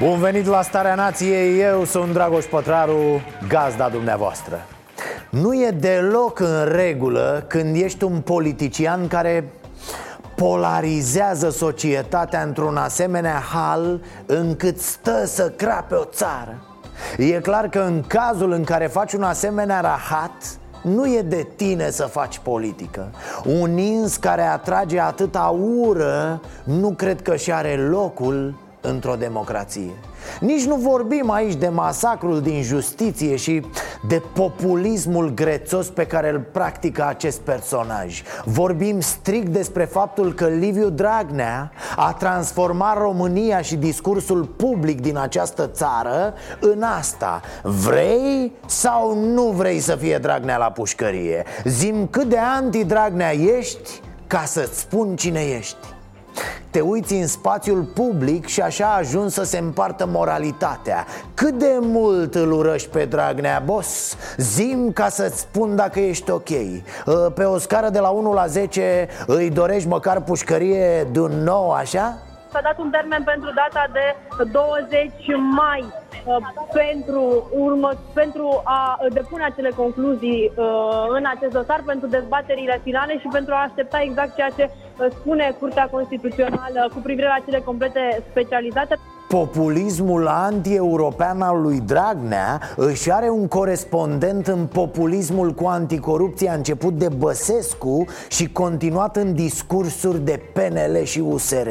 Bun venit la Starea Nației, eu sunt Dragoș Pătraru, gazda dumneavoastră. Nu e deloc în regulă când ești un politician care polarizează societatea într-un asemenea hal încât stă să crape o țară. E clar că în cazul în care faci un asemenea rahat nu e de tine să faci politică. Un ins care atrage atâta ură Nu cred că și are locul într-o democrație. Nici nu vorbim aici de masacrul din justiție și de populismul grețos pe care îl practică acest personaj. Vorbim strict despre faptul că Liviu Dragnea a transformat România și discursul public din această țară în asta. Vrei sau nu vrei să fie Dragnea la pușcărie? Zim cât de anti-Dragnea ești ca să-ți spun cine ești te uiți în spațiul public și așa ajuns să se împartă moralitatea Cât de mult îl urăști pe Dragnea, boss? Zim ca să-ți spun dacă ești ok Ă, Pe o scară de la 1 la 10 îi dorești măcar pușcărie de un nou, așa? S-a dat un termen pentru data de 20 mai uh, pentru, urmă, pentru a depune acele concluzii uh, în acest dosar, pentru dezbaterile finale și pentru a aștepta exact ceea ce uh, spune Curtea Constituțională cu privire la cele complete specializate. Populismul anti-european al lui Dragnea își are un corespondent în populismul cu anticorupție început de Băsescu și continuat în discursuri de PNL și USR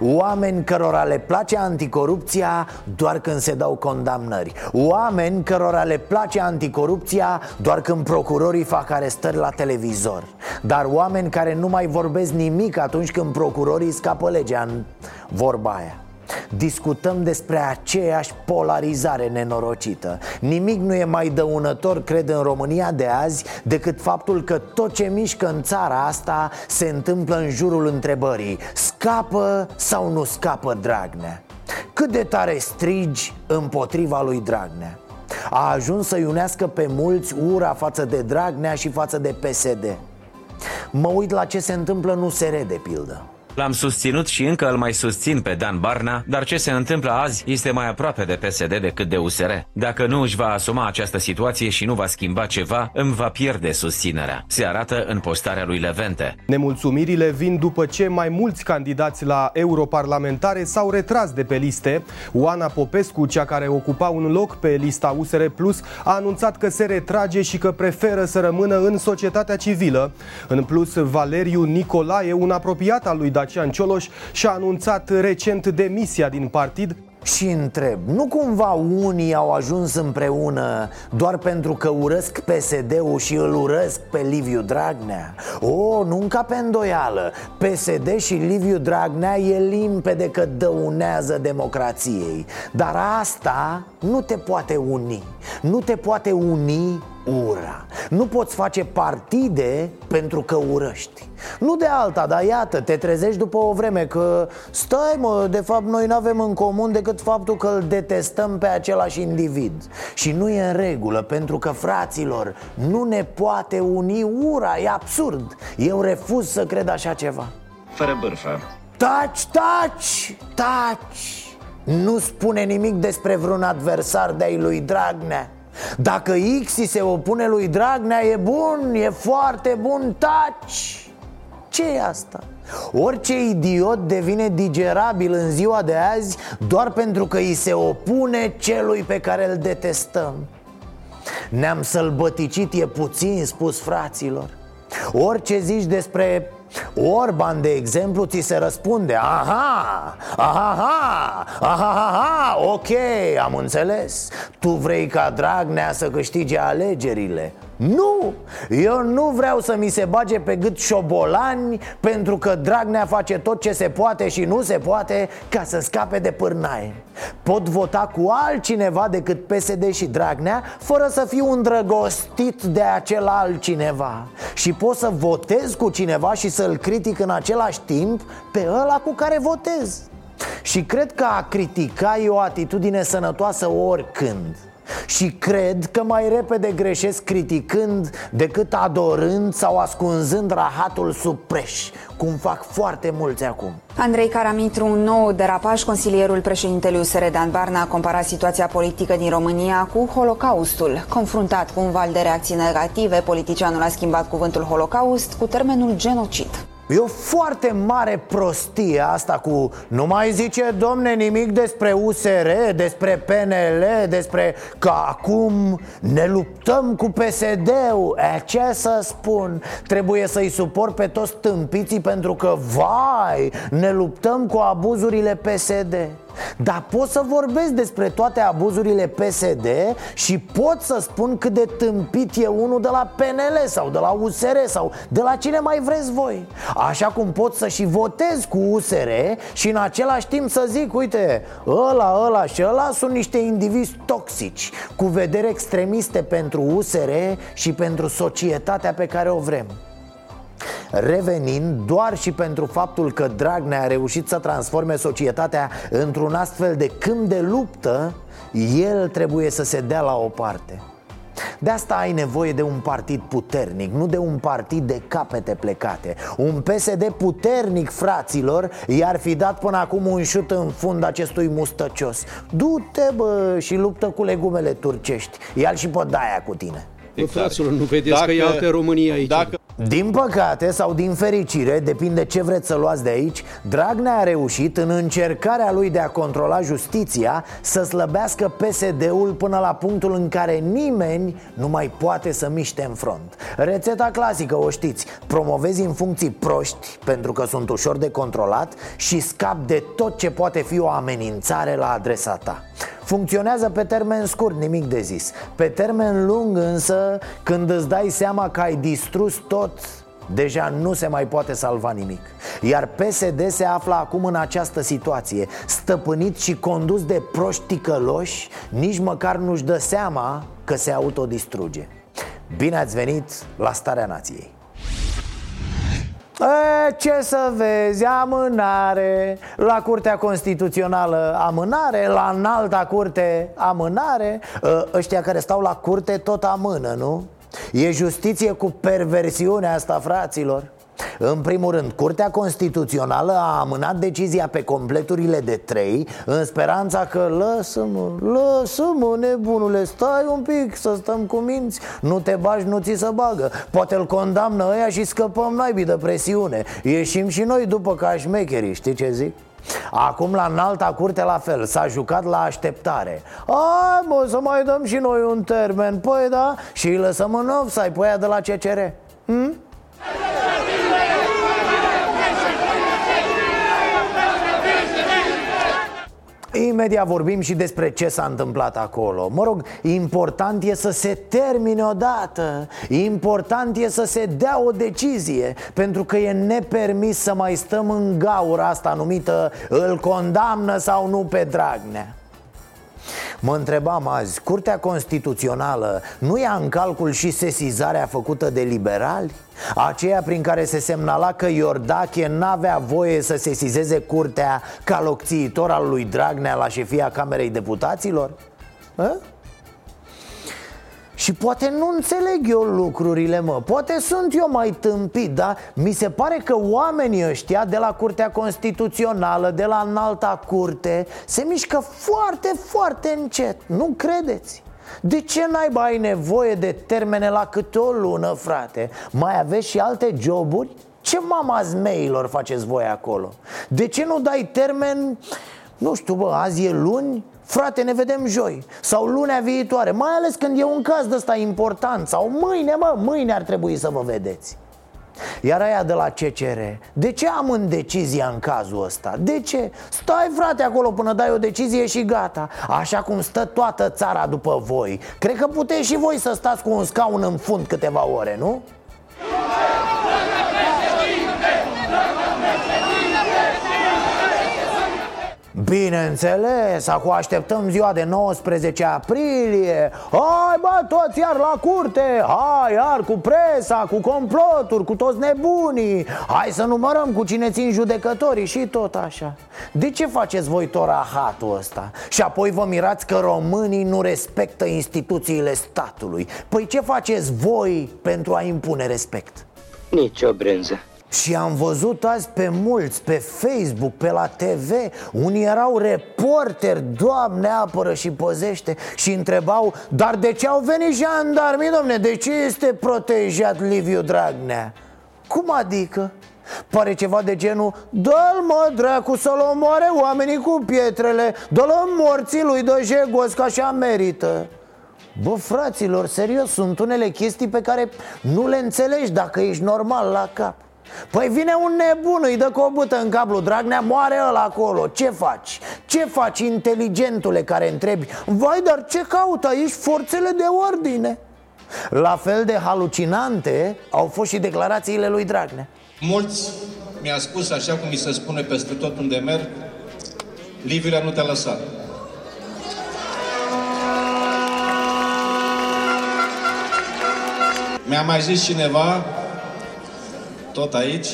Oameni cărora le place anticorupția doar când se dau condamnări. Oameni cărora le place anticorupția doar când procurorii fac arestări la televizor. Dar oameni care nu mai vorbesc nimic atunci când procurorii scapă legea în vorba aia Discutăm despre aceeași polarizare nenorocită Nimic nu e mai dăunător, cred, în România de azi Decât faptul că tot ce mișcă în țara asta Se întâmplă în jurul întrebării Scapă sau nu scapă Dragnea? Cât de tare strigi împotriva lui Dragnea? A ajuns să iunească pe mulți ura față de Dragnea și față de PSD Mă uit la ce se întâmplă în USR, de pildă L-am susținut și încă îl mai susțin pe Dan Barna, dar ce se întâmplă azi este mai aproape de PSD decât de USR. Dacă nu își va asuma această situație și nu va schimba ceva, îmi va pierde susținerea. Se arată în postarea lui Levente. Nemulțumirile vin după ce mai mulți candidați la europarlamentare s-au retras de pe liste. Oana Popescu, cea care ocupa un loc pe lista USR Plus, a anunțat că se retrage și că preferă să rămână în societatea civilă. În plus, Valeriu Nicolae, un apropiat al lui Dacian Cioloș, și-a anunțat recent demisia din partid. Și întreb, nu cumva unii au ajuns împreună doar pentru că urăsc PSD-ul și îl urăsc pe Liviu Dragnea? O, nu ca pe îndoială. PSD și Liviu Dragnea e limpede că dăunează democrației. Dar asta nu te poate uni. Nu te poate uni ura. Nu poți face partide pentru că urăști. Nu de alta, dar iată, te trezești după o vreme că Stai mă, de fapt noi nu avem în comun decât faptul că îl detestăm pe același individ. Și nu e în regulă, pentru că fraților, nu ne poate uni ura, e absurd. Eu refuz să cred așa ceva. Fără bârfă. Taci, taci, taci. Nu spune nimic despre vreun adversar de-ai lui Dragnea dacă X se opune lui Dragnea e bun, e foarte bun, taci. Ce e asta? Orice idiot devine digerabil în ziua de azi doar pentru că îi se opune celui pe care îl detestăm. Ne-am sălbăticit, e puțin spus fraților. Orice zici despre Orban, de exemplu, ți se răspunde Aha, aha, aha, aha, aha, ok, am înțeles. Tu vrei ca Dragnea să câștige alegerile nu, eu nu vreau să mi se bage pe gât șobolani Pentru că Dragnea face tot ce se poate și nu se poate Ca să scape de pârnaie. Pot vota cu altcineva decât PSD și Dragnea Fără să fiu îndrăgostit de acel altcineva. Și pot să votez cu cineva și să-l critic în același timp Pe ăla cu care votez. Și cred că a critica e o atitudine sănătoasă oricând și cred că mai repede greșesc criticând decât adorând sau ascunzând rahatul sub preș Cum fac foarte mulți acum Andrei Caramitru, un nou derapaj, consilierul președintelui USR Dan Barna a comparat situația politică din România cu Holocaustul. Confruntat cu un val de reacții negative, politicianul a schimbat cuvântul Holocaust cu termenul genocid. E o foarte mare prostie asta cu Nu mai zice, domne, nimic despre USR, despre PNL, despre că acum ne luptăm cu PSD-ul E, ce să spun? Trebuie să-i suport pe toți tâmpiții pentru că, vai, ne luptăm cu abuzurile PSD dar pot să vorbesc despre toate abuzurile PSD și pot să spun cât de tâmpit e unul de la PNL sau de la USR sau de la cine mai vreți voi. Așa cum pot să și votez cu USR și în același timp să zic, uite, ăla, ăla și ăla sunt niște indivizi toxici Cu vedere extremiste pentru USR și pentru societatea pe care o vrem Revenind doar și pentru faptul că Dragnea a reușit să transforme societatea într-un astfel de câmp de luptă El trebuie să se dea la o parte. De asta ai nevoie de un partid puternic, nu de un partid de capete plecate. Un PSD puternic, fraților, i-ar fi dat până acum un șut în fund acestui mustăcios. Du-te, bă, și luptă cu legumele turcești. Ia-l și pe daia cu tine. Exact. Bă, fraților, nu vedeți dacă, că e altă România aici? Dacă... Din păcate sau din fericire, depinde ce vreți să luați de aici Dragnea a reușit în încercarea lui de a controla justiția Să slăbească PSD-ul până la punctul în care nimeni nu mai poate să miște în front. Rețeta clasică, o știți Promovezi în funcții proști pentru că sunt ușor de controlat Și scap de tot ce poate fi o amenințare la adresa ta. Funcționează pe termen scurt, nimic de zis. Pe termen lung însă, când îți dai seama că ai distrus tot Deja nu se mai poate salva nimic. Iar PSD se află acum în această situație. Stăpânit și condus de proști ticăloși Nici măcar nu-și dă seama că se autodistruge. Bine ați venit la Starea Nației. E, ce să vezi, amânare. La Curtea Constituțională amânare. La înalta curte amânare. Ăștia care stau la curte tot amână, nu? E justiție cu perversiunea asta, fraților. În primul rând, Curtea Constituțională a amânat decizia pe completurile de trei În speranța că lăsă-mă, lăsă-mă nebunule, stai un pic să stăm cu minți. Nu te bagi, nu ți se bagă. Poate îl condamnă ăia și scăpăm naibii de presiune. Ieșim și noi după ca șmecherii, știi ce zic? Acum la înalta curte la fel, s-a jucat la așteptare. Ai mă, să mai dăm și noi un termen. Păi da, și îi lăsăm în offside pe aia de la CCR Imediat vorbim și despre ce s-a întâmplat acolo. Mă rog, important e să se termine odată. Important e să se dea o decizie Pentru că e nepermis să mai stăm în gaura asta numită Îl condamnă sau nu pe Dragnea Mă întrebam azi, Curtea Constituțională nu ia în calcul și sesizarea făcută de liberali? Aceea prin care se semnala că Iordache n-avea voie să sesizeze curtea ca locțiitor al lui Dragnea la șefia Camerei Deputaților? A? Și poate nu înțeleg eu lucrurile, mă Poate sunt eu mai tâmpit, dar mi se pare că oamenii ăștia de la Curtea Constituțională, de la înalta curte Se mișcă foarte, foarte încet, nu credeți? De ce n-ai ai nevoie de termene la câte o lună, frate? Mai aveți și alte joburi? Ce mama zmeilor faceți voi acolo? De ce nu dai termen, nu știu, bă, azi e luni, Frate, ne vedem joi Sau lunea viitoare Mai ales când e un caz de ăsta important Sau mâine, mă, mâine ar trebui să vă vedeți iar aia de la CCR De ce am în decizia în cazul ăsta? De ce? Stai frate acolo până dai o decizie și gata Așa cum stă toată țara după voi Cred că puteți și voi să stați cu un scaun în fund câteva ore, nu? Bineînțeles, acum așteptăm ziua de 19 aprilie. Hai bă, toți iar la curte. Hai iar cu presa, cu comploturi, cu toți nebunii. Hai să numărăm cu cine țin judecătorii și tot așa. De ce faceți voi tot rahatul ăsta? Și apoi vă mirați că românii nu respectă instituțiile statului. Păi ce faceți voi pentru a impune respect? Nici o brânză și am văzut azi pe mulți, pe Facebook, pe la TV Unii erau reporteri, Doamne apără și păzește Și întrebau, dar de ce au venit jandarmii, domne? De ce este protejat Liviu Dragnea? Cum adică? Pare ceva de genul Dă-l mă dracu să-l omoare oamenii cu pietrele Dă-l morții lui de jegos că așa merită Bă, fraților, serios, sunt unele chestii pe care nu le înțelegi dacă ești normal la cap Păi vine un nebun, îi dă cu o bută în cablu Dragnea, moare ăla acolo Ce faci? Ce faci, inteligentule, care întrebi Vai, dar ce caută aici forțele de ordine? La fel de halucinante au fost și declarațiile lui Dragnea Mulți mi-a spus, așa cum mi se spune peste tot unde merg Liviu nu te-a lăsat Mi-a mai zis cineva tot aici,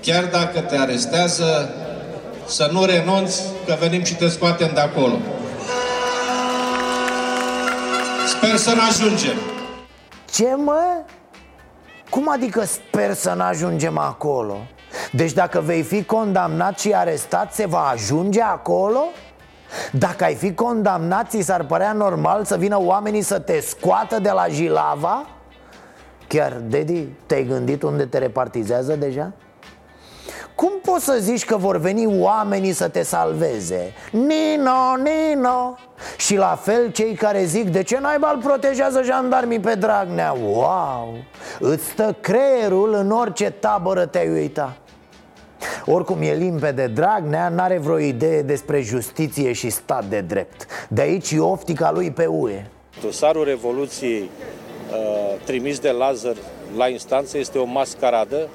chiar dacă te arestează, să nu renunți, că venim și te scoatem de acolo. Sper să nu ajungem. Ce mă? Cum adică sper să nu ajungem acolo? Deci dacă vei fi condamnat și arestat, se va ajunge acolo? Dacă ai fi condamnat, ți s-ar părea normal să vină oamenii să te scoată de la Jilava? Chiar, Dedi, te-ai gândit unde te repartizează deja? Cum poți să zici că vor veni oamenii să te salveze? Nino, Nino Și la fel cei care zic De ce naiba îl protejează jandarmii pe Dragnea? Wow! Îți stă creierul în orice tabără te-ai uita oricum e limpede, Dragnea n-are vreo idee despre justiție și stat de drept De aici e optica lui pe UE Dosarul Revoluției Uh, trimis de Lazar la instanță este o mascaradă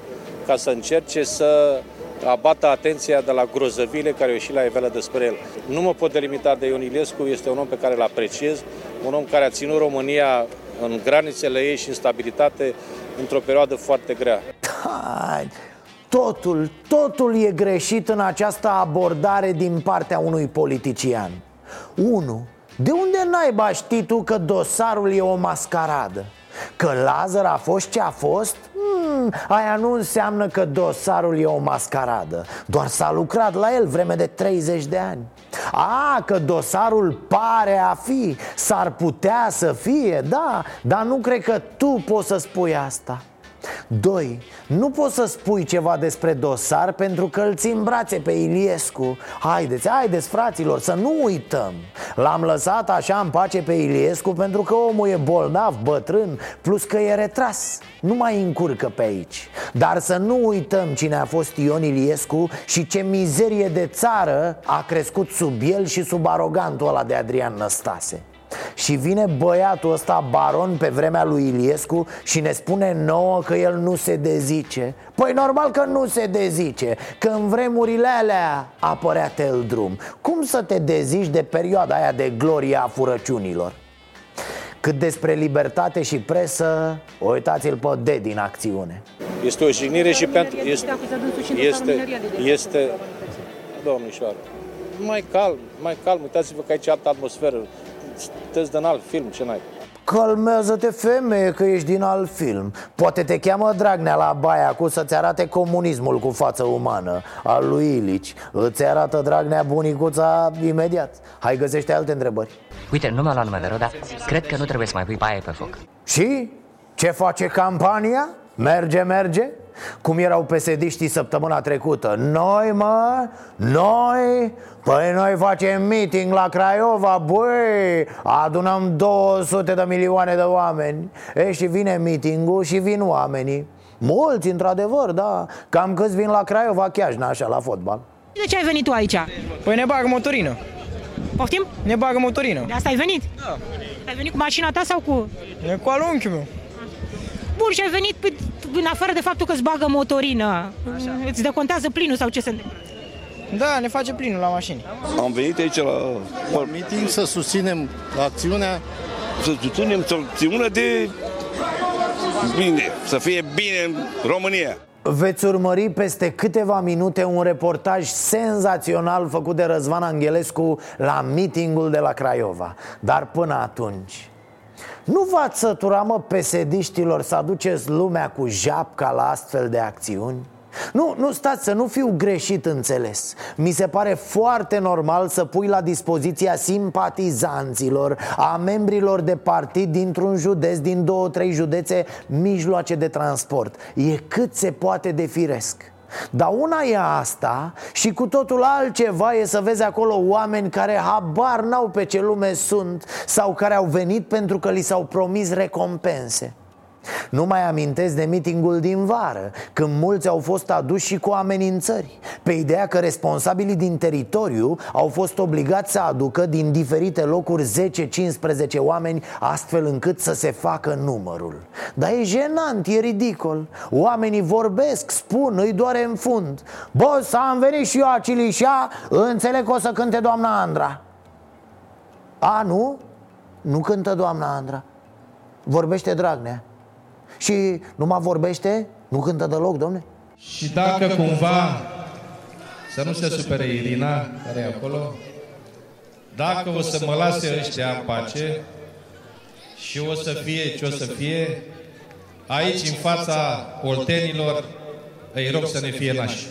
ca să încerce să abată atenția de la grozăvile care au ieșit la evelă despre el. Nu mă pot delimita de Ion Ilescu, este un om pe care îl apreciez, un om care a ținut România în granițele ei și în stabilitate într-o perioadă foarte grea. Totul, totul e greșit în această abordare din partea unui politician. 1. De unde naiba știi tu că dosarul e o mascaradă? Că Lazar a fost ce a fost? Hmm, aia nu înseamnă că dosarul e o mascaradă Doar s-a lucrat la el vreme de 30 de ani A, că dosarul pare a fi S-ar putea să fie, da Dar nu cred că tu poți să spui asta 2. Nu poți să spui ceva despre dosar pentru că îl țin brațe pe Iliescu. Haideți, haideți fraților, să nu uităm. L-am lăsat așa în pace pe Iliescu pentru că omul e bolnav, bătrân Plus că e retras, nu mai încurcă pe aici. Dar să nu uităm cine a fost Ion Iliescu și ce mizerie de țară a crescut sub el și sub arogantul ăla de Adrian Năstase și vine băiatul ăsta baron pe vremea lui Iliescu și ne spune nouă că el nu se dezice. Păi normal că nu se dezice, că în vremurile alea apărea tel drum. Cum să te dezici de perioada aia de gloria a furăciunilor? Cât despre libertate și presă, uitați-l pe D din acțiune. Este o jignire și pentru... Este, este, este, domnișoară, mai calm, mai calm, uitați-vă că aici altă atmosferă sunteți din alt film, ce n-ai? Calmează-te, femeie, că ești din alt film Poate te cheamă Dragnea la baia cu să-ți arate comunismul cu față umană Al lui Ilici Îți arată Dragnea bunicuța imediat Hai găsește alte întrebări Uite, nu mi-a luat nume de rău, dar cred că nu trebuie să mai pui paie pe foc Și? Ce face campania? Merge, merge? Cum erau pesediștii săptămâna trecută. Noi, mă, noi Păi noi facem meeting la Craiova, băi Adunăm 200 de milioane de oameni. E și vine meetingul și vin oamenii. Mulți, într-adevăr, da. Cam câți vin la Craiova, chiar așa, la fotbal. De ce ai venit tu aici? Păi ne bagă motorină. Poftim? Ne bagă motorină. De asta ai venit? Da. Ai venit cu mașina ta sau cu... Ne cu al unchiul meu. Bun, și ai venit în afară de faptul că îți bagă motorină Așa. Îți decontează plinul sau ce se întâmplă? Da, ne face plinul la mașini. Am venit aici la... La meeting să susținem acțiunea să susținem acțiunea de bine, să fie bine în România. Veți urmări peste câteva minute un reportaj senzațional făcut de Răzvan Angelescu la meetingul de la Craiova Dar până atunci, nu v-ați sătura, mă, pesediștilor, să aduceți lumea cu japca la astfel de acțiuni? Nu, nu stați să nu fiu greșit înțeles. Mi se pare foarte normal să pui la dispoziția simpatizanților A membrilor de partid dintr-un județ, din două, trei județe Mijloace de transport. E cât se poate de firesc dar una e asta și cu totul altceva e să vezi acolo oameni care habar n-au pe ce lume sunt Sau care au venit pentru că li s-au promis recompense nu mai amintesc de mitingul din vară Când mulți au fost aduși și cu amenințări Pe ideea că responsabilii din teritoriu Au fost obligați să aducă din diferite locuri 10-15 oameni Astfel încât să se facă numărul. Dar e jenant, e ridicol. Oamenii vorbesc, spun, îi doare în fund. Boss, am venit și eu acilișa Înțeleg că o să cânte doamna Andra. A, nu? Nu cântă doamna Andra. Vorbește Dragnea și nu mă vorbește, nu cântă deloc, domne? Și dacă cumva, să nu se supere Irina, care e acolo, dacă o să mă lase ăștia în pace și o să fie ce o să fie, aici, în fața oltenilor, îi rog să ne fie nași.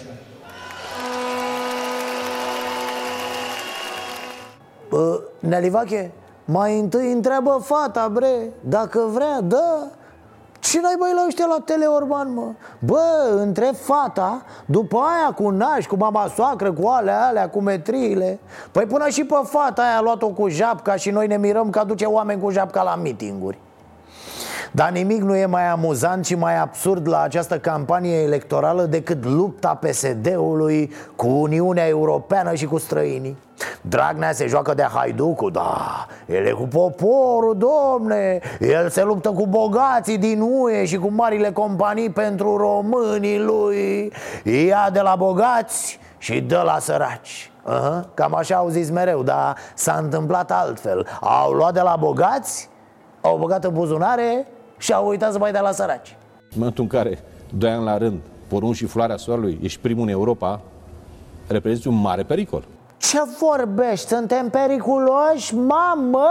Nelivache, mai întâi întreabă fata, bre, dacă vrea, da ce n-ai băi la ăștia la Teleorman, mă? Bă, între fata, după aia cu nași, cu mama soacră, cu alea, alea, cu metriile Păi până și pe fata aia a luat-o cu japca și noi ne mirăm că aduce oameni cu japca la mitinguri dar nimic nu e mai amuzant și mai absurd la această campanie electorală decât lupta PSD-ului cu Uniunea Europeană și cu străinii. Dragnea se joacă de haiducu, da El e cu poporul, domne El se luptă cu bogații din UE și cu marile companii pentru românii lui. Ia de la bogați și dă la săraci. Uh-huh. Cam așa au zis mereu, dar s-a întâmplat altfel. Au luat de la bogați, au băgat în buzunare și au uitat să mai dea la săraci În momentul în care, doi ani la rând, porun și floarea soarelui, ești primul în Europa, reprezintă un mare pericol. Ce vorbești? Suntem periculoși? Mamă!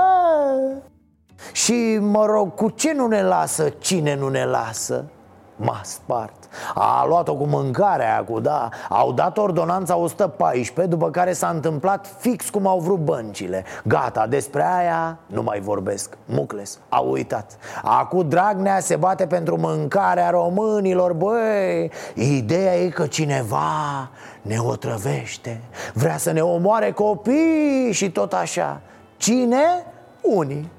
Și, mă rog, cu ce nu ne lasă? Cine nu ne lasă? M-a spart A luat-o cu mâncarea cu da. Au dat ordonanța 114 După care s-a întâmplat fix cum au vrut băncile. Gata, despre aia nu mai vorbesc. Mucles, au uitat. Acum Dragnea se bate pentru mâncarea românilor Băi, ideea e că cineva ne otrăvește Vrea să ne omoare copii și tot așa. Cine? Unii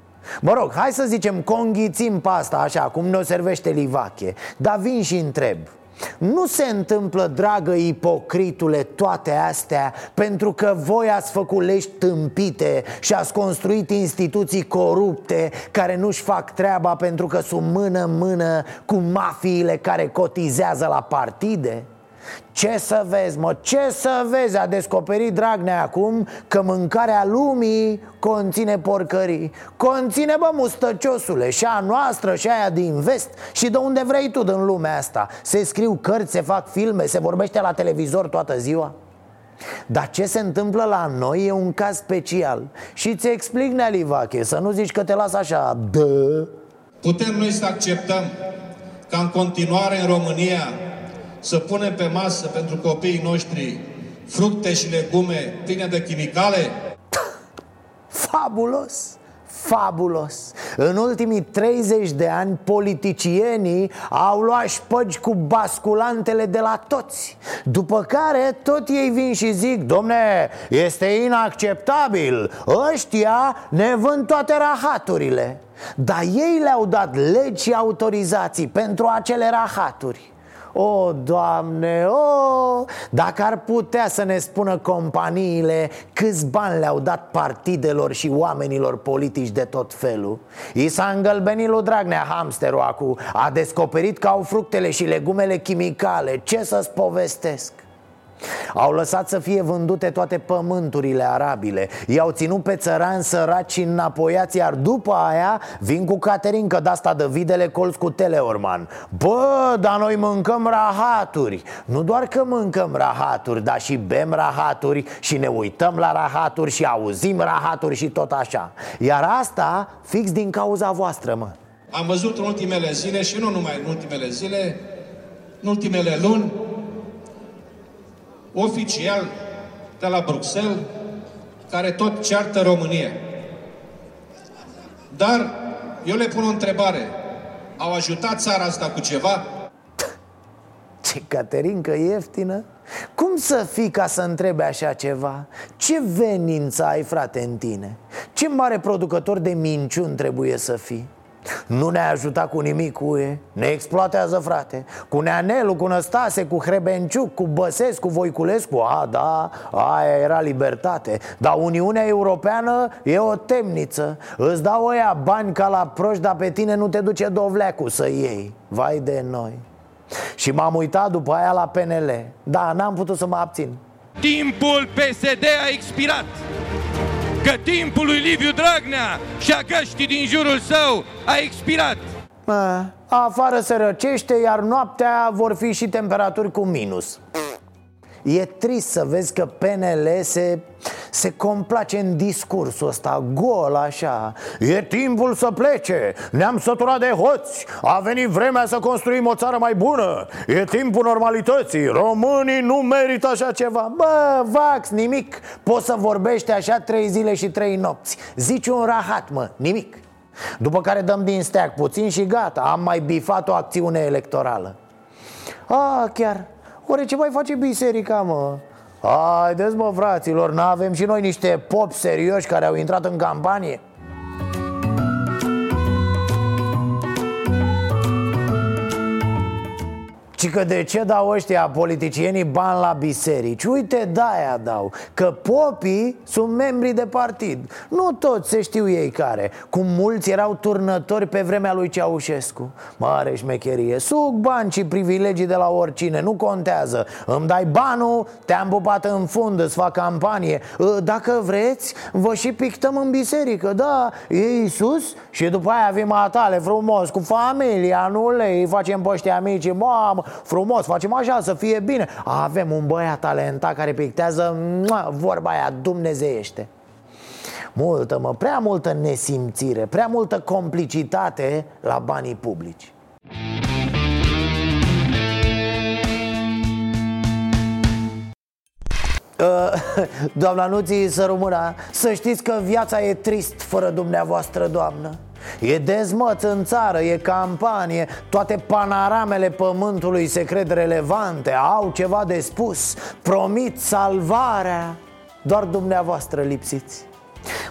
Mă rog, hai să zicem, conghițim pe asta așa, cum ne-o servește Livache Dar vin și întreb nu se întâmplă, dragă ipocritule, toate astea Pentru că voi ați făcut lești tâmpite Și ați construit instituții corupte Care nu-și fac treaba pentru că sunt mână-mână Cu mafiile care cotizează la partide ce să vezi, mă, ce să vezi? A descoperit Dragnea acum că mâncarea lumii conține porcării. Conține, bă, mustăciosule, și a noastră și aia din vest. Și de unde vrei tu din lumea asta? Se scriu cărți, se fac filme, se vorbește la televizor toată ziua? Dar ce se întâmplă la noi e un caz special. Și ți explic, Nealivache, să nu zici că te las așa Dă. Putem noi să acceptăm ca în continuare în România să punem pe masă pentru copiii noștri fructe și legume pline de chimicale? Fabulos! fabulos În ultimii 30 de ani politicienii au luat șpăgi cu basculantele de la toți După care tot ei vin și zic Domne, este inacceptabil Ăștia ne vând toate rahaturile Dar ei le-au dat legi și autorizații pentru acele rahaturi o, Doamne, o, dacă ar putea să ne spună companiile câți bani le-au dat partidelor și oamenilor politici de tot felul. I s-a îngălbenit lui Dragnea hamsterul acu A descoperit că au fructele și legumele chimicale. Ce să-ți povestesc? Au lăsat să fie vândute toate pământurile arabile. I-au ținut pe țărani săraci și înapoiați Iar după aia vin cu caterincă de-asta de videle colț cu teleorman. Bă, dar noi mâncăm rahaturi. Nu doar că mâncăm rahaturi, dar și bem rahaturi Și ne uităm la rahaturi și auzim rahaturi și tot așa. Iar asta fix din cauza voastră, mă. Am văzut în ultimele zile și nu numai în ultimele zile În ultimele luni oficial de la Bruxelles care tot ceartă România. Dar eu le pun o întrebare. Au ajutat țara asta cu ceva? Ce caterincă ieftină Cum să fii ca să întrebe așa ceva? Ce venință ai, frate, în tine? Ce mare producător de minciuni trebuie să fii? Nu ne-a ajutat cu nimic cu UE Ne exploatează, frate. Cu Neanelu, cu Năstase, cu Hrebenciuc, cu Băsescu, cu Voiculescu. A, da, aia era libertate. Dar Uniunea Europeană e o temniță. Îți dau ăia bani ca la proști Dar pe tine nu te duce dovleacul să iei. Vai de noi. Și m-am uitat după aia la PNL Da, n-am putut să mă abțin. Timpul PSD a expirat că timpul lui Liviu Dragnea și a găștii din jurul său a expirat. A, afară se răcește, iar noaptea vor fi și temperaturi cu minus. E trist să vezi că PNL se, se complace în discursul ăsta gol așa. E timpul să plece, ne-am săturat de hoți. A venit vremea să construim o țară mai bună. E timpul normalității, românii nu merită așa ceva. Bă, vax, nimic. Poți să vorbești așa trei zile și trei nopți. Zici un rahat, mă, nimic. După care dăm din steag puțin și gata. Am mai bifat o acțiune electorală. A, chiar, Oare ce mai face biserica, mă? Haideți, mă, fraților, n-avem și noi niște pop serioși care au intrat în campanie? Și că de ce dau ăștia politicienii bani la biserici? Uite, de-aia dau Că popii sunt membri de partid. Nu toți se știu ei care. Cum mulți erau turnători pe vremea lui Ceaușescu. Mare șmecherie. Suc bani și privilegii de la oricine Nu contează. Îmi dai banul, te-am pupat în fund, îți fac campanie. Ă, Dacă vreți, vă și pictăm în biserică. Da, e Iisus Și după aia vin matale frumos Cu familia, nu lei Facem pe ăștia mici Mamă, frumos, facem așa să fie bine. Avem un băiat talentat care pictează vorba aia dumnezeiește. Multă, mă, prea multă nesimțire, prea multă complicitate la banii publici. Uh, Doamna Nuții, să rămână Să știți că viața e trist fără dumneavoastră, doamnă E dezmăț în țară, e campanie. Toate panoramele pământului se cred relevante Au ceva de spus. Promit salvarea. Doar dumneavoastră lipsiți.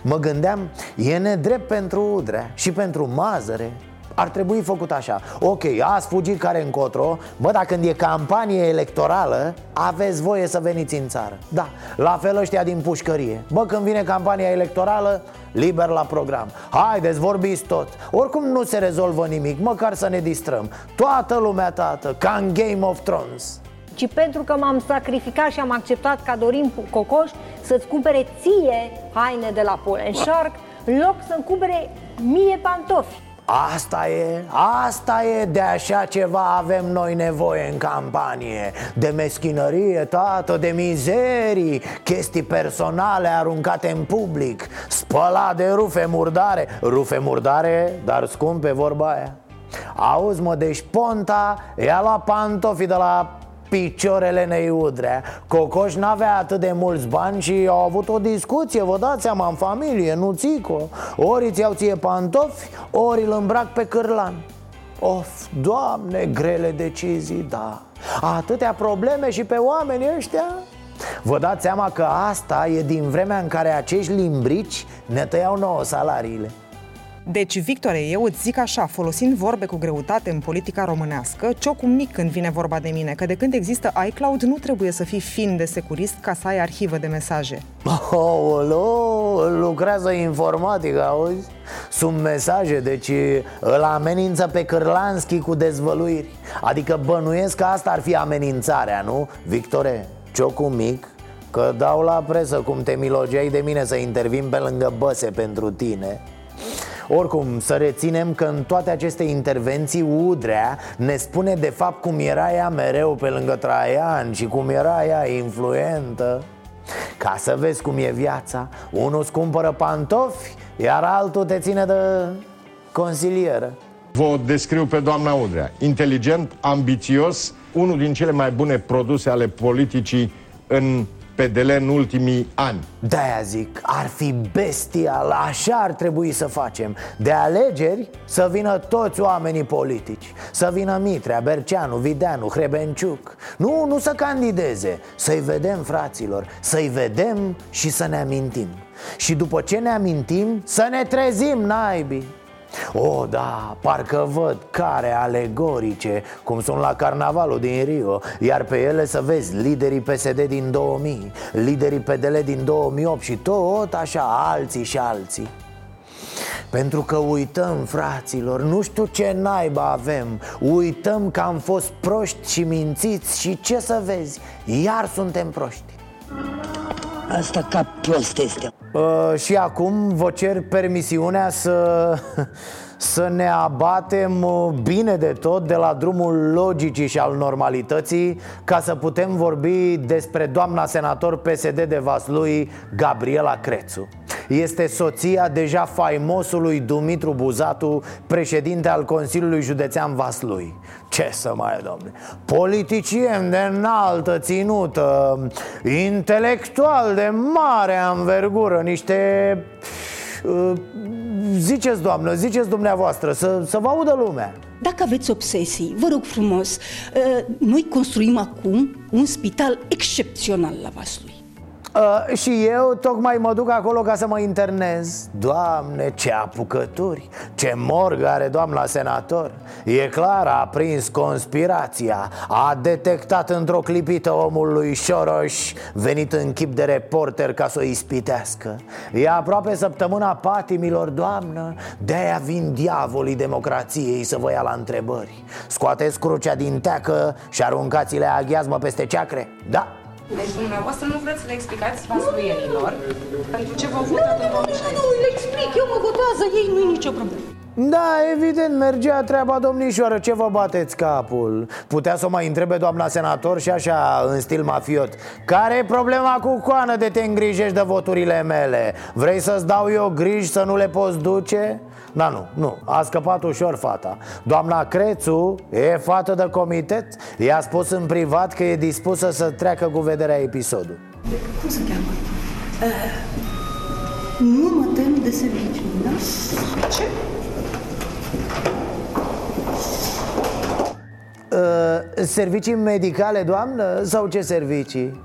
Mă gândeam, e nedrept pentru Udrea și pentru Mazăre ar trebui făcut așa. Ok, ați fugit care încotro. Bă, dar când e campanie electorală Aveți voie să veniți în țară. Da, la fel ăștia din pușcărie. Bă, când vine campania electorală Liber la program. Haideți, vorbiți tot. Oricum nu se rezolvă nimic, măcar să ne distrăm. Toată lumea, tată, ca în Game of Thrones. Ci pentru că m-am sacrificat și am acceptat ca Dorin Cocoș să-ți cumpere ție haine de la Polen Shark, în loc să-mi cumpere mie pantofi. Asta e, asta e, de așa ceva avem noi nevoie în campanie. De meschinărie, tată, de mizerii Chestii personale aruncate în public Spălat de rufe murdare. Rufe murdare, dar scumpe vorba aia. Auzi mă, deci Ponta i-a luat pantofii de la piciorele Neiudrea Cocoș n-avea atât de mulți bani și au avut o discuție, vă dați seama, în familie, nu țico Ori îți iau ție pantofi, ori îl îmbrac pe cârlan. Of, doamne, grele decizii, da. Atâtea probleme și pe oamenii ăștia? Vă dați seama că asta e din vremea în care acești limbrici ne tăiau nouă salariile deci, Victor, eu îți zic așa, folosind vorbe cu greutate în politica românească, ciocul mic când vine vorba de mine, că de când există iCloud nu trebuie să fii fin de securist ca să ai arhivă de mesaje. Oh, lucrează informatică, auzi? Sunt mesaje, deci îl amenință pe Cârlanski cu dezvăluiri Adică bănuiesc că asta ar fi amenințarea, nu, Victore? Ciocu mic Că dau la presă cum te milogeai de mine să intervin pe lângă băse pentru tine oricum, să reținem că în toate aceste intervenții Udrea ne spune de fapt cum era ea mereu pe lângă Traian și cum era ea influentă. Ca să vezi cum e viața Unul îți cumpără pantofi, iar altul te ține de consilieră Vă descriu pe doamna Udrea. Inteligent, ambițios, unul din cele mai bune produse ale politicii în PDL în ultimii ani. De-aia zic, ar fi bestial, așa ar trebui să facem. De alegeri să vină toți oamenii politici. Să vină Mitrea, Berceanu, Videanu, Hrebenciuc. Nu, nu să candideze, să-i vedem fraților Să-i vedem și să ne amintim. Și după ce ne amintim, să ne trezim, naibii Oh, da, parcă văd care alegorice Cum sunt la carnavalul din Rio Iar pe ele să vezi liderii PSD din 2000 Liderii PDL din 2008 Și tot așa alții și alții. Pentru că uităm, fraților, nu știu ce naiba avem Uităm că am fost proști și mințiți Și ce să vezi, iar suntem proști. Asta ca prost este uh, Și acum vă cer permisiunea să, să ne abatem uh, bine de tot de la drumul logicii și al normalității Ca să putem vorbi despre doamna senator PSD de Vaslui, Gabriela Crețu. Este soția deja faimosului Dumitru Buzatu, președinte al Consiliului Județean Vaslui. Ce să mai, domne, politicien de înaltă ținută, intelectual de mare anvergură, niște... Uh, ziceți, doamnă, ziceți dumneavoastră, să, să vă audă lumea. Dacă aveți obsesii, vă rog frumos, uh, noi construim acum un spital excepțional la Vaslui Uh, și eu tocmai mă duc acolo ca să mă internez. Doamne, ce apucături, ce morgă are doamna senator. E clar, a prins conspirația A detectat într-o clipită omul lui Șoroș Venit în chip de reporter ca să o ispitească. E aproape săptămâna patimilor, doamnă De-aia vin diavolii democrației să vă ia la întrebări. Scoateți crucea din teacă și aruncați-le aghiazmă peste ceacre. Da, deci dumneavoastră nu vreți să le explicați vasluienilor pentru ce v-au votat în 2016? Nu, le explic, eu mă votează, ei nu e nicio problemă. Da, evident, mergea treaba domnișoară, ce vă bateți capul? Putea să o mai întrebe doamna senator și așa, în stil mafiot care e problema cu coană de te îngrijești de voturile mele? Vrei să-ți dau eu griji să nu le poți duce? Da, nu, nu, a scăpat ușor fata Doamna Crețu e fată de comitet I-a spus în privat că e dispusă să treacă cu vederea episodul Cum se cheamă? Uh, nu mă tem de serviciu, da? Ce? Uh, servicii medicale, doamnă? Sau ce servicii?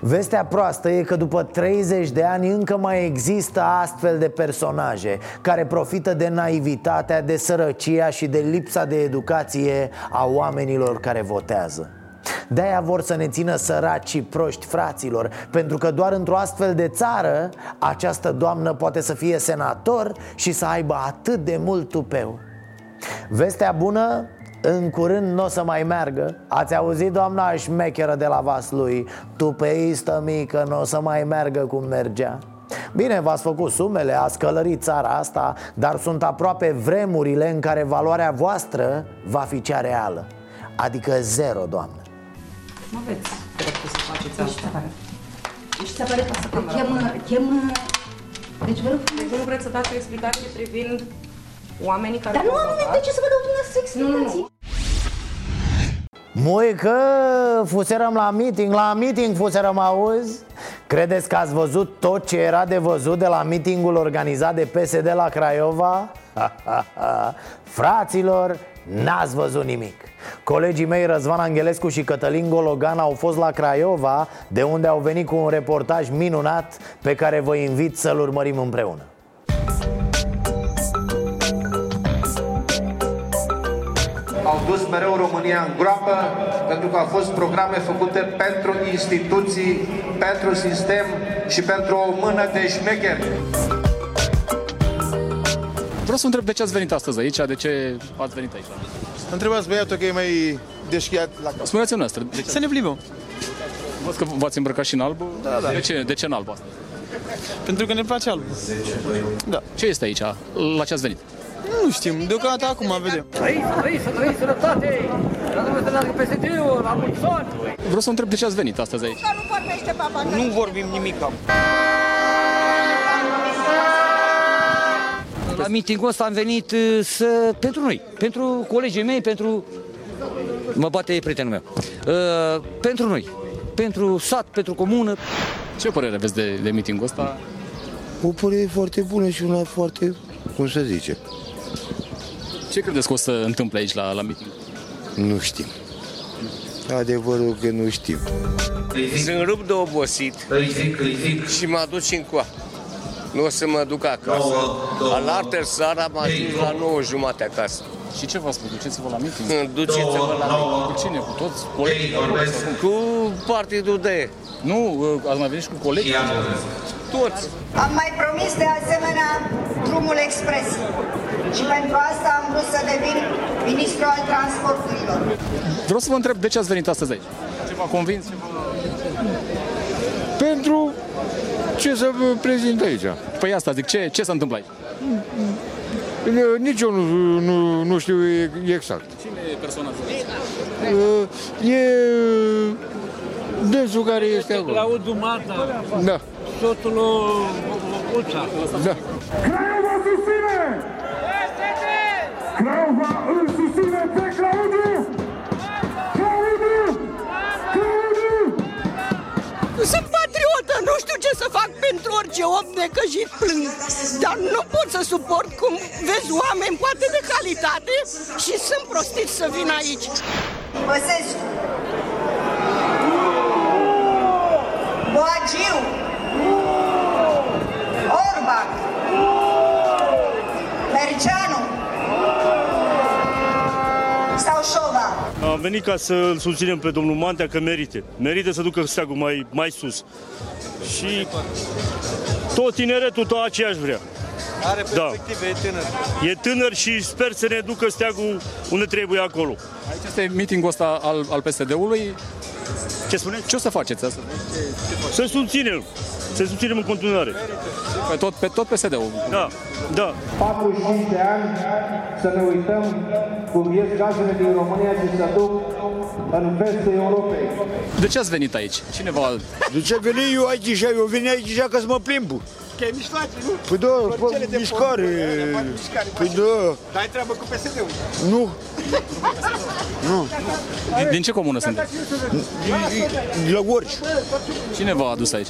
Vestea proastă e că după 30 de ani încă mai există astfel de personaje Care profită de naivitatea, de sărăcia și de lipsa de educație a oamenilor care votează de-aia vor să ne țină săraci și proști fraților Pentru că doar într-o astfel de țară Această doamnă poate să fie senator Și să aibă atât de mult tupeu Vestea bună în curând nu o să mai meargă. Ați auzit doamna șmecheră de la Vaslui Tupeistă mică nu o să mai meargă cum mergea. Bine, v-ați făcut sumele, a scălărit țara asta Dar sunt aproape vremurile în care valoarea voastră va fi cea reală. Adică zero, doamnă. Nu veți să faceți asta. Deci se pare că chemă, chemă... Deci vă rog Deci nu vreți să dați o explicație privind oamenii care Dar nu am de ce să vă dau dumneavoastră explicații. Nu, nu. Moi că fuserăm la meeting, la meeting fuserăm, auzi? Credeți că ați văzut tot ce era de văzut de la meetingul organizat de PSD la Craiova? Fraților, n-ați văzut nimic Colegii mei Răzvan Angelescu și Cătălin Gologan au fost la Craiova De unde au venit cu un reportaj minunat Pe care vă invit să-l urmărim împreună România în groapă pentru că au fost programe făcute pentru instituții, pentru sistem și pentru o mână de șmecheri. Vreau să întreb de ce ați venit astăzi aici, de ce ați venit aici? Întrebați băiatul că e mai deșchiat la cap. Spuneți-mi noastră. Să ne plimbăm. Văd că v-ați îmbrăcat și în alb? Da, da. De ce, de ce în alb asta? Pentru că ne place alb. Da. Ce este aici? La ce ați venit? Nu știm, deocamdată acum vedem. Trăiți, trăiți, să trăiți sănătate! Să nu vă să PSD-ul, la mulți ani! Vreau să întreb de ce ați venit astăzi aici. Nu vorbește papa! Nu vorbim nimic acum. La meetingul ăsta am venit uh, să, pentru noi, pentru colegii mei, pentru... Mă bate prietenul meu. Uh, pentru noi, pentru sat, pentru comună. Ce părere aveți de, de meetingul ăsta? O părere foarte bună și una foarte, cum să zice, Ce credeți că o să întâmple aici la, la meeting? nu știm. Adevărul că nu știm. Sunt rupt de obosit și mă duc în coa. Nu o să mă duc acasă. La altă seara am ajuns la 9 jumate acasă. Și ce v-a spus? Duceți-vă la meeting? Duceți-vă la meeting. Cu cine? Cu toți colegii? Cu partidul de Nu, ați mai venit și cu colegii? toți. Am mai promis de asemenea drumul expres și pentru asta am vrut să devin ministru al transporturilor. Vreau să vă întreb de ce ați venit astăzi aici? Ce v-a convins? Ce v-a- Pentru ce să vă prezint aici? Păi asta zic, ce, ce se întâmplă aici? Nici eu nu, nu, nu știu exact. Cine e persoana asta? E dânsul care este acolo. Claudiu Mata, Da, soțul lui Uța. da. Craiova susține! Craiova îl susține pe Claudiu! Claudiu! Claudiu! Sunt patriotă, nu știu ce să fac pentru orice om necăjit plâng, dar nu pot să suport cum vezi oameni poate de calitate și sunt prostiți să vin aici. Băsescu, Boagiu, Orban, Merceanu Am venit ca să îl susținem pe domnul Mantea că merită. Merită să ducă steagul mai, mai sus. Și tot tineretul, tot aceeași vrea. Are perspective, e tânăr. E tânăr și sper să ne ducă steagul unde trebuie acolo. Aici este meetingul ăsta al, al PSD-ului. Ce spuneți? Ce o să faceți asta? Să susținem. Să susținem în continuare. Pe tot, pe tot PSD-ul. Da, da. 45 de ani să ne uităm cum ies gazele din România și se duc în vestul Europei. De ce ați venit aici? Cine v-a... De ce veni eu aici? Eu vin aici ca să mă plimb. Că e mișcare, nu? Păi da, Oricele fă de mișcare. pornire, fac mișcare, Păi faci- da. Dar ai treabă cu PSD-ul. Nu. Nu. Din, din ce comună sunteți? De la Gorj. Cine v-a adus aici?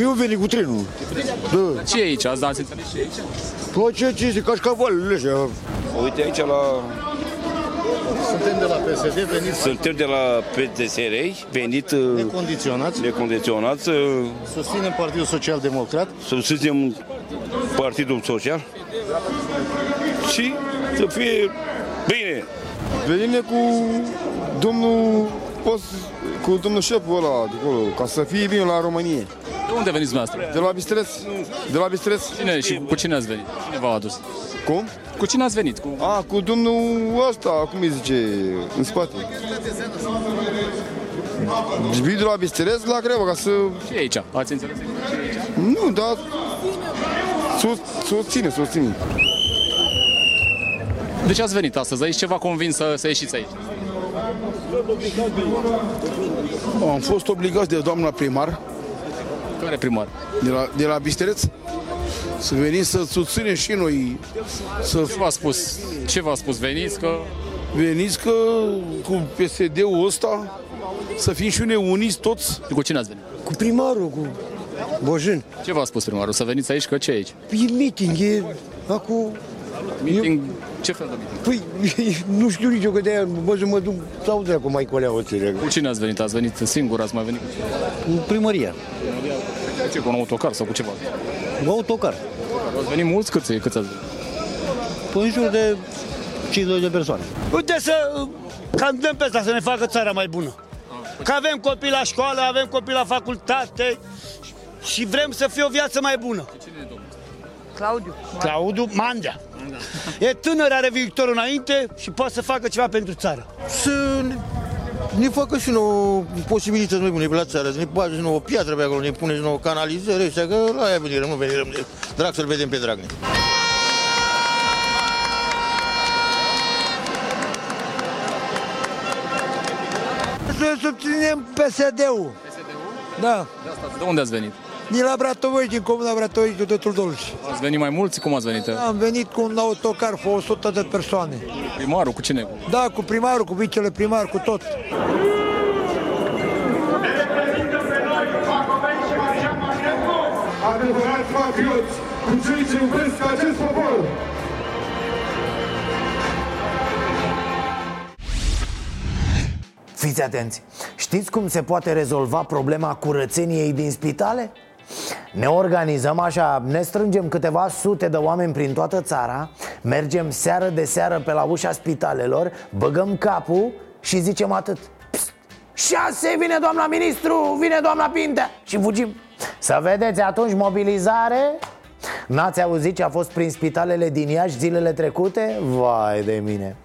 Eu veni cu trenul. Da. Ce e aici? Ați, ați înțeles ce e aici? Păi ce, ce este cașcavalele ăștia? Uite aici la... Suntem de la PSD, veniți Suntem de la PTSR, venit uh, necondiționați. necondiționați, uh, Susținem Partidul Social Democrat. să susținem Partidul Social și să fie bine. Venim cu domnul post, cu domnul șeful ăla de acolo, ca să fie bine la România. De unde veniți dumneavoastră? De la Bistreț. De la Bistreț. Cine și cu cine ați venit? Cine v-a adus? Cum? Cu cine ați venit? Cu... A, cu domnul ăsta, cum îi zice, în spate. Vii de la Bistreț la Creva, ca să... Ce e aici? Ați înțeles? Nu, dar... Sus, susține, susține. De ce ați venit astăzi aici? Ce v-a convins să, să ieșiți aici? Am fost obligați de doamna primar. Care primar? De la, de la Bistreț. Să venim să susținem și noi. Să... Ce v-a spus? Ce v-a spus? Veniți că... Veniți că cu PSD-ul ăsta să fim și noi uniți toți. Cu cine ați venit? Cu primarul, cu Bojân. Ce v-a spus primarul? Să veniți aici că ce e aici? E meeting, e acum... Meeting? Ce fel de meeting? Păi, nu știu nici eu că de-aia, bă, să mă duc sau dracu mai colea o țără. Cu cine ați venit? Ați venit singur? Ați mai venit cu cine? Cu primăria. Cu ce? Cu un autocar sau cu ceva? Cu autocar. Ați venit mulți? Câți, câți ați venit? Păi în jur de 50 de persoane. Uite să candidăm pe asta, să ne facă țara mai bună. Că avem copii la școală, avem copii la facultate și vrem să fie o viață mai bună. Claudiu. Claudiu Mandea. E tânăr, are viitor înainte și poate să facă ceva pentru țară. Să ne ne facă și nouă posibilități mai bune pe la țară, să ne bage și nouă piatră pe acolo, ne pune și nouă canalizări, ăștia, că la aia venirăm, nu venirăm, drag să-l vedem pe Dragnea. Să susținem PSD-ul. Da. De asta, de unde ați venit? Din la Bratovești, din comuna Bratovești, județul Dolj. Ați venit mai mulți? Cum ați venit? Am venit cu un autocar cu 100 de persoane. Primarul, cu cine? Da, cu primarul, cu vicele primar, cu tot. Adevărați patrioți, cu cei ce iubesc acest popor. Fiți atenți! Știți cum se poate rezolva problema curățeniei din spitale? Ne organizăm așa, ne strângem câteva sute de oameni prin toată țara Mergem seară de seară pe la ușa spitalelor Băgăm capul și zicem atât. Psst, Șase, vine doamna ministru, vine doamna Pintea Și fugim. Să vedeți atunci mobilizare. N-ați auzit ce a fost prin spitalele din Iași zilele trecute? Vai de mine.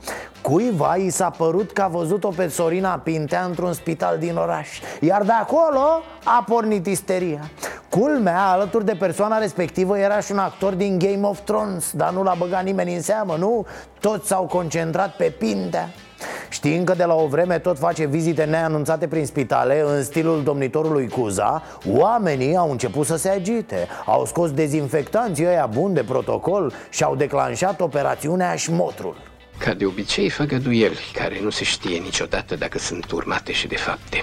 Cuiva i s-a părut că a văzut-o pe Sorina Pintea într-un spital din oraș. Iar de acolo a pornit isteria Culmea, alături de persoana respectivă era și un actor din Game of Thrones Dar nu l-a băgat nimeni în seamă, nu? Toți s-au concentrat pe Pintea Știind că de la o vreme tot face vizite neanunțate prin spitale În stilul domnitorului Cuza Oamenii au început să se agite Au scos dezinfectanții ăia buni de protocol Și au declanșat operațiunea Șmotrul Ca de obicei, făgăduieli care nu se știe niciodată dacă sunt urmate și de fapte.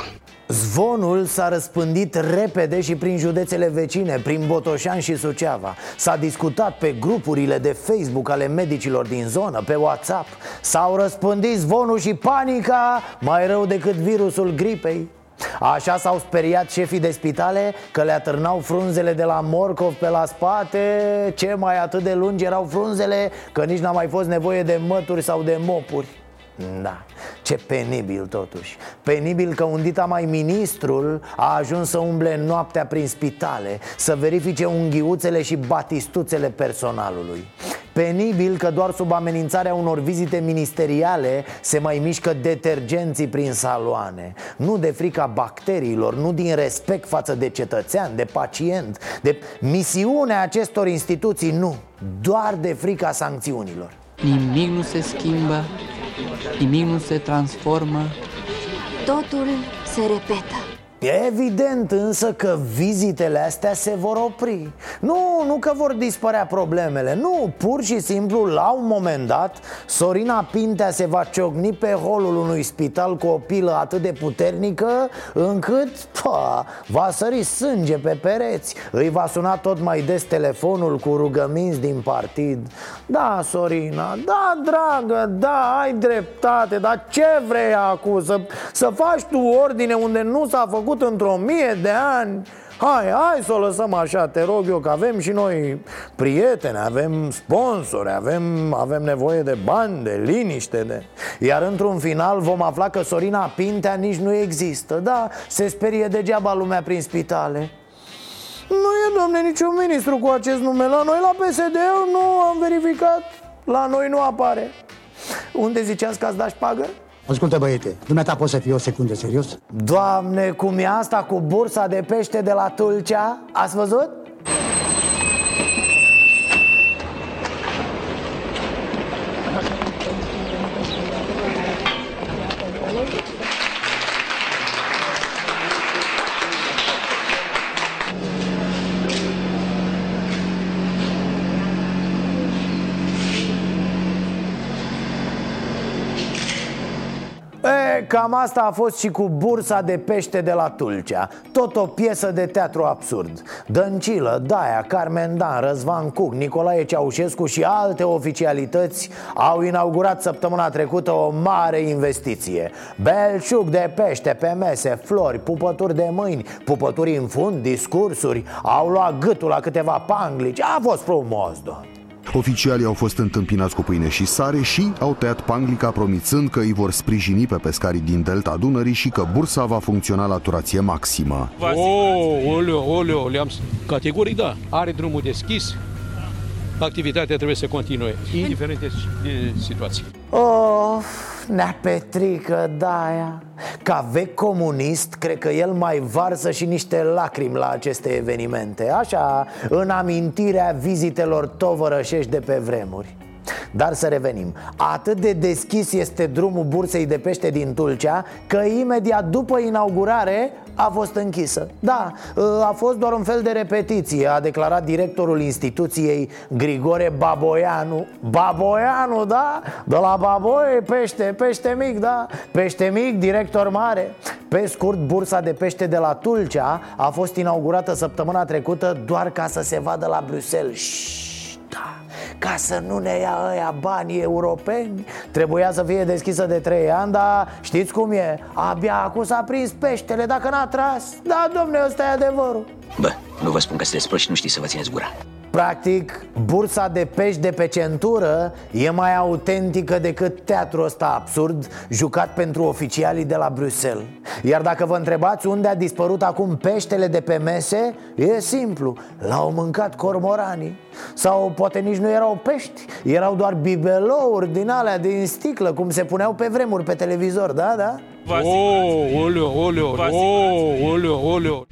Zvonul s-a răspândit repede și prin județele vecine, prin Botoșan și Suceava. S-a discutat pe grupurile de Facebook ale medicilor din zonă, pe WhatsApp. S-au răspândit zvonul și panica mai rău decât virusul gripei. Așa s-au speriat șefii de spitale că le atârnau frunzele de la morcov pe la spate. Ce mai atât de lungi erau frunzele că nici n-a mai fost nevoie de mături sau de mopuri da, ce penibil totuși. Penibil că un dita mai ministrul a ajuns să umble noaptea prin spitale Să verifice unghiuțele și batistuțele personalului. Penibil că doar sub amenințarea unor vizite ministeriale Se mai mișcă detergenții prin saloane. Nu de frica bacteriilor, nu din respect față de cetățean, de pacient De misiunea acestor instituții, nu. Doar de frica sancțiunilor. Nimic nu se schimbă, nimic nu se transformă. Totul se repetă. E evident însă că vizitele astea se vor opri. Nu, nu că vor dispărea problemele. Nu, pur și simplu, la un moment dat Sorina Pintea se va ciocni pe holul unui spital cu o pilă atât de puternică Încât, pa, va sări sânge pe pereți. Îi va suna tot mai des telefonul cu rugăminți din partid. Da, Sorina, da, dragă, da, ai dreptate Dar ce vrei acum? Să, să faci tu ordine unde nu s-a făcut într-o mie de ani. Hai, hai să o lăsăm așa, te rog eu, că avem și noi prieteni, avem sponsori, avem, avem nevoie de bani, de liniște de... Iar într-un final vom afla că Sorina Pintea nici nu există Da, se sperie degeaba lumea prin spitale. Nu e, domne, niciun ministru cu acest nume. La noi la PSD nu am verificat. La noi nu apare. Unde ziceați că ați dat șpagă? Ascultă băiete, dumneata poți să fii o secundă serios? Doamne, cum e asta cu bursa de pește de la Tulcea? Ați văzut? E, cam asta a fost și cu bursa de pește de la Tulcea Tot o piesă de teatru absurd. Dăncilă, Daia, Carmen Dan, Răzvan Cuc, Nicolae Ceaușescu și alte oficialități Au inaugurat săptămâna trecută o mare investiție. Belșug de pește pe mese, flori, pupături de mâini Pupături în fund, discursuri Au luat gâtul la câteva panglici. A fost frumos, doamne Oficialii au fost întâmpinați cu pâine și sare și au tăiat panglica promițând că îi vor sprijini pe pescarii din delta Dunării și că bursa va funcționa la turație maximă. Oh, oleo, oleo, le-am categoric da. Are drumul deschis. Activitatea trebuie să continue, indiferent de de situație. Oh, nea Petrică, da Ca vechi comunist, cred că el mai varsă și niște lacrimi la aceste evenimente. Așa, în amintirea vizitelor tovărășești de pe vremuri dar să revenim. Atât de deschis este drumul bursei de pește din Tulcea Că imediat după inaugurare a fost închisă. Da, a fost doar un fel de repetiție A declarat directorul instituției Grigore Baboianu. Baboianu, da? De la Baboie, pește, pește mic, da? Pește mic, director mare. Pe scurt, bursa de pește de la Tulcea A fost inaugurată săptămâna trecută Doar ca să se vadă la Bruxelles. Șș, da ca să nu ne ia ăia banii europeni Trebuia să fie deschisă de 3 ani, dar știți cum e? Abia acum s-a prins peștele, dacă n-a tras. Da, domne, ăsta e adevărul. Bă, nu vă spun că sunteți proști și nu știți să vă țineți gura Practic, bursa de pești de pe centură e mai autentică decât teatrul ăsta absurd jucat pentru oficialii de la Bruxelles Iar dacă vă întrebați unde a dispărut acum peștele de pe mese, e simplu, l-au mâncat cormoranii Sau poate nici nu erau pești, erau doar bibelouri din alea din sticlă, cum se puneau pe vremuri pe televizor, da, da? Oh, oleo, oleo, oh, oleo, oleo.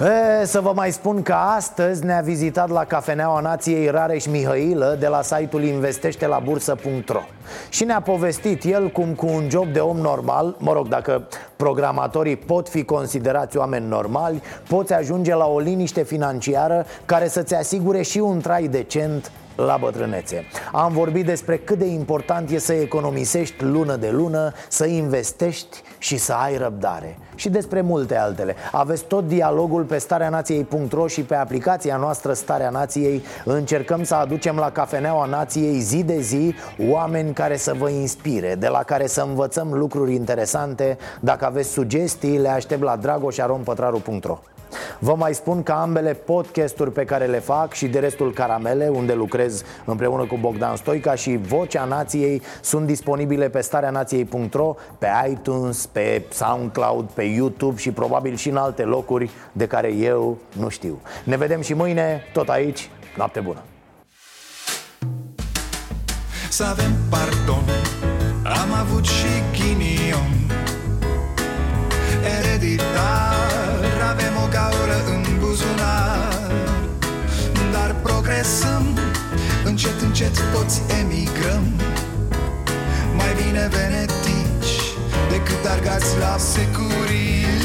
E, să vă mai spun că astăzi ne-a vizitat la Cafeneaua Nației Rareș Mihailă de la site-ul investește-la-bursă.ro Și ne-a povestit el cum cu un job de om normal, mă rog, dacă programatorii pot fi considerați oameni normali Poți ajunge la o liniște financiară care să-ți asigure și un trai decent la bătrânețe. Am vorbit despre cât de important e să economisești lună de lună Să investești și să ai răbdare. Și despre multe altele. Aveți tot dialogul pe stareanației.ro și pe aplicația noastră Starea Nației. Încercăm să aducem la Cafeneaua Nației zi de zi Oameni care să vă inspire De la care să învățăm lucruri interesante. Dacă aveți sugestii, le aștept la dragoșarompătraru.ro Vă mai spun că ambele podcasturi pe care le fac și de restul Caramele, unde lucrez împreună cu Bogdan Stoica și Vocea Nației sunt disponibile pe stareanației.ro, pe iTunes, pe SoundCloud, pe YouTube și probabil și în alte locuri de care eu nu știu. Ne vedem și mâine, tot aici, noapte bună! Să avem pardon Am avut și ghinion Ereditar Avem o gaură în buzunar. Dar progresăm Încet, încet toți emigrăm. Mai bine venetici Decât argați la securie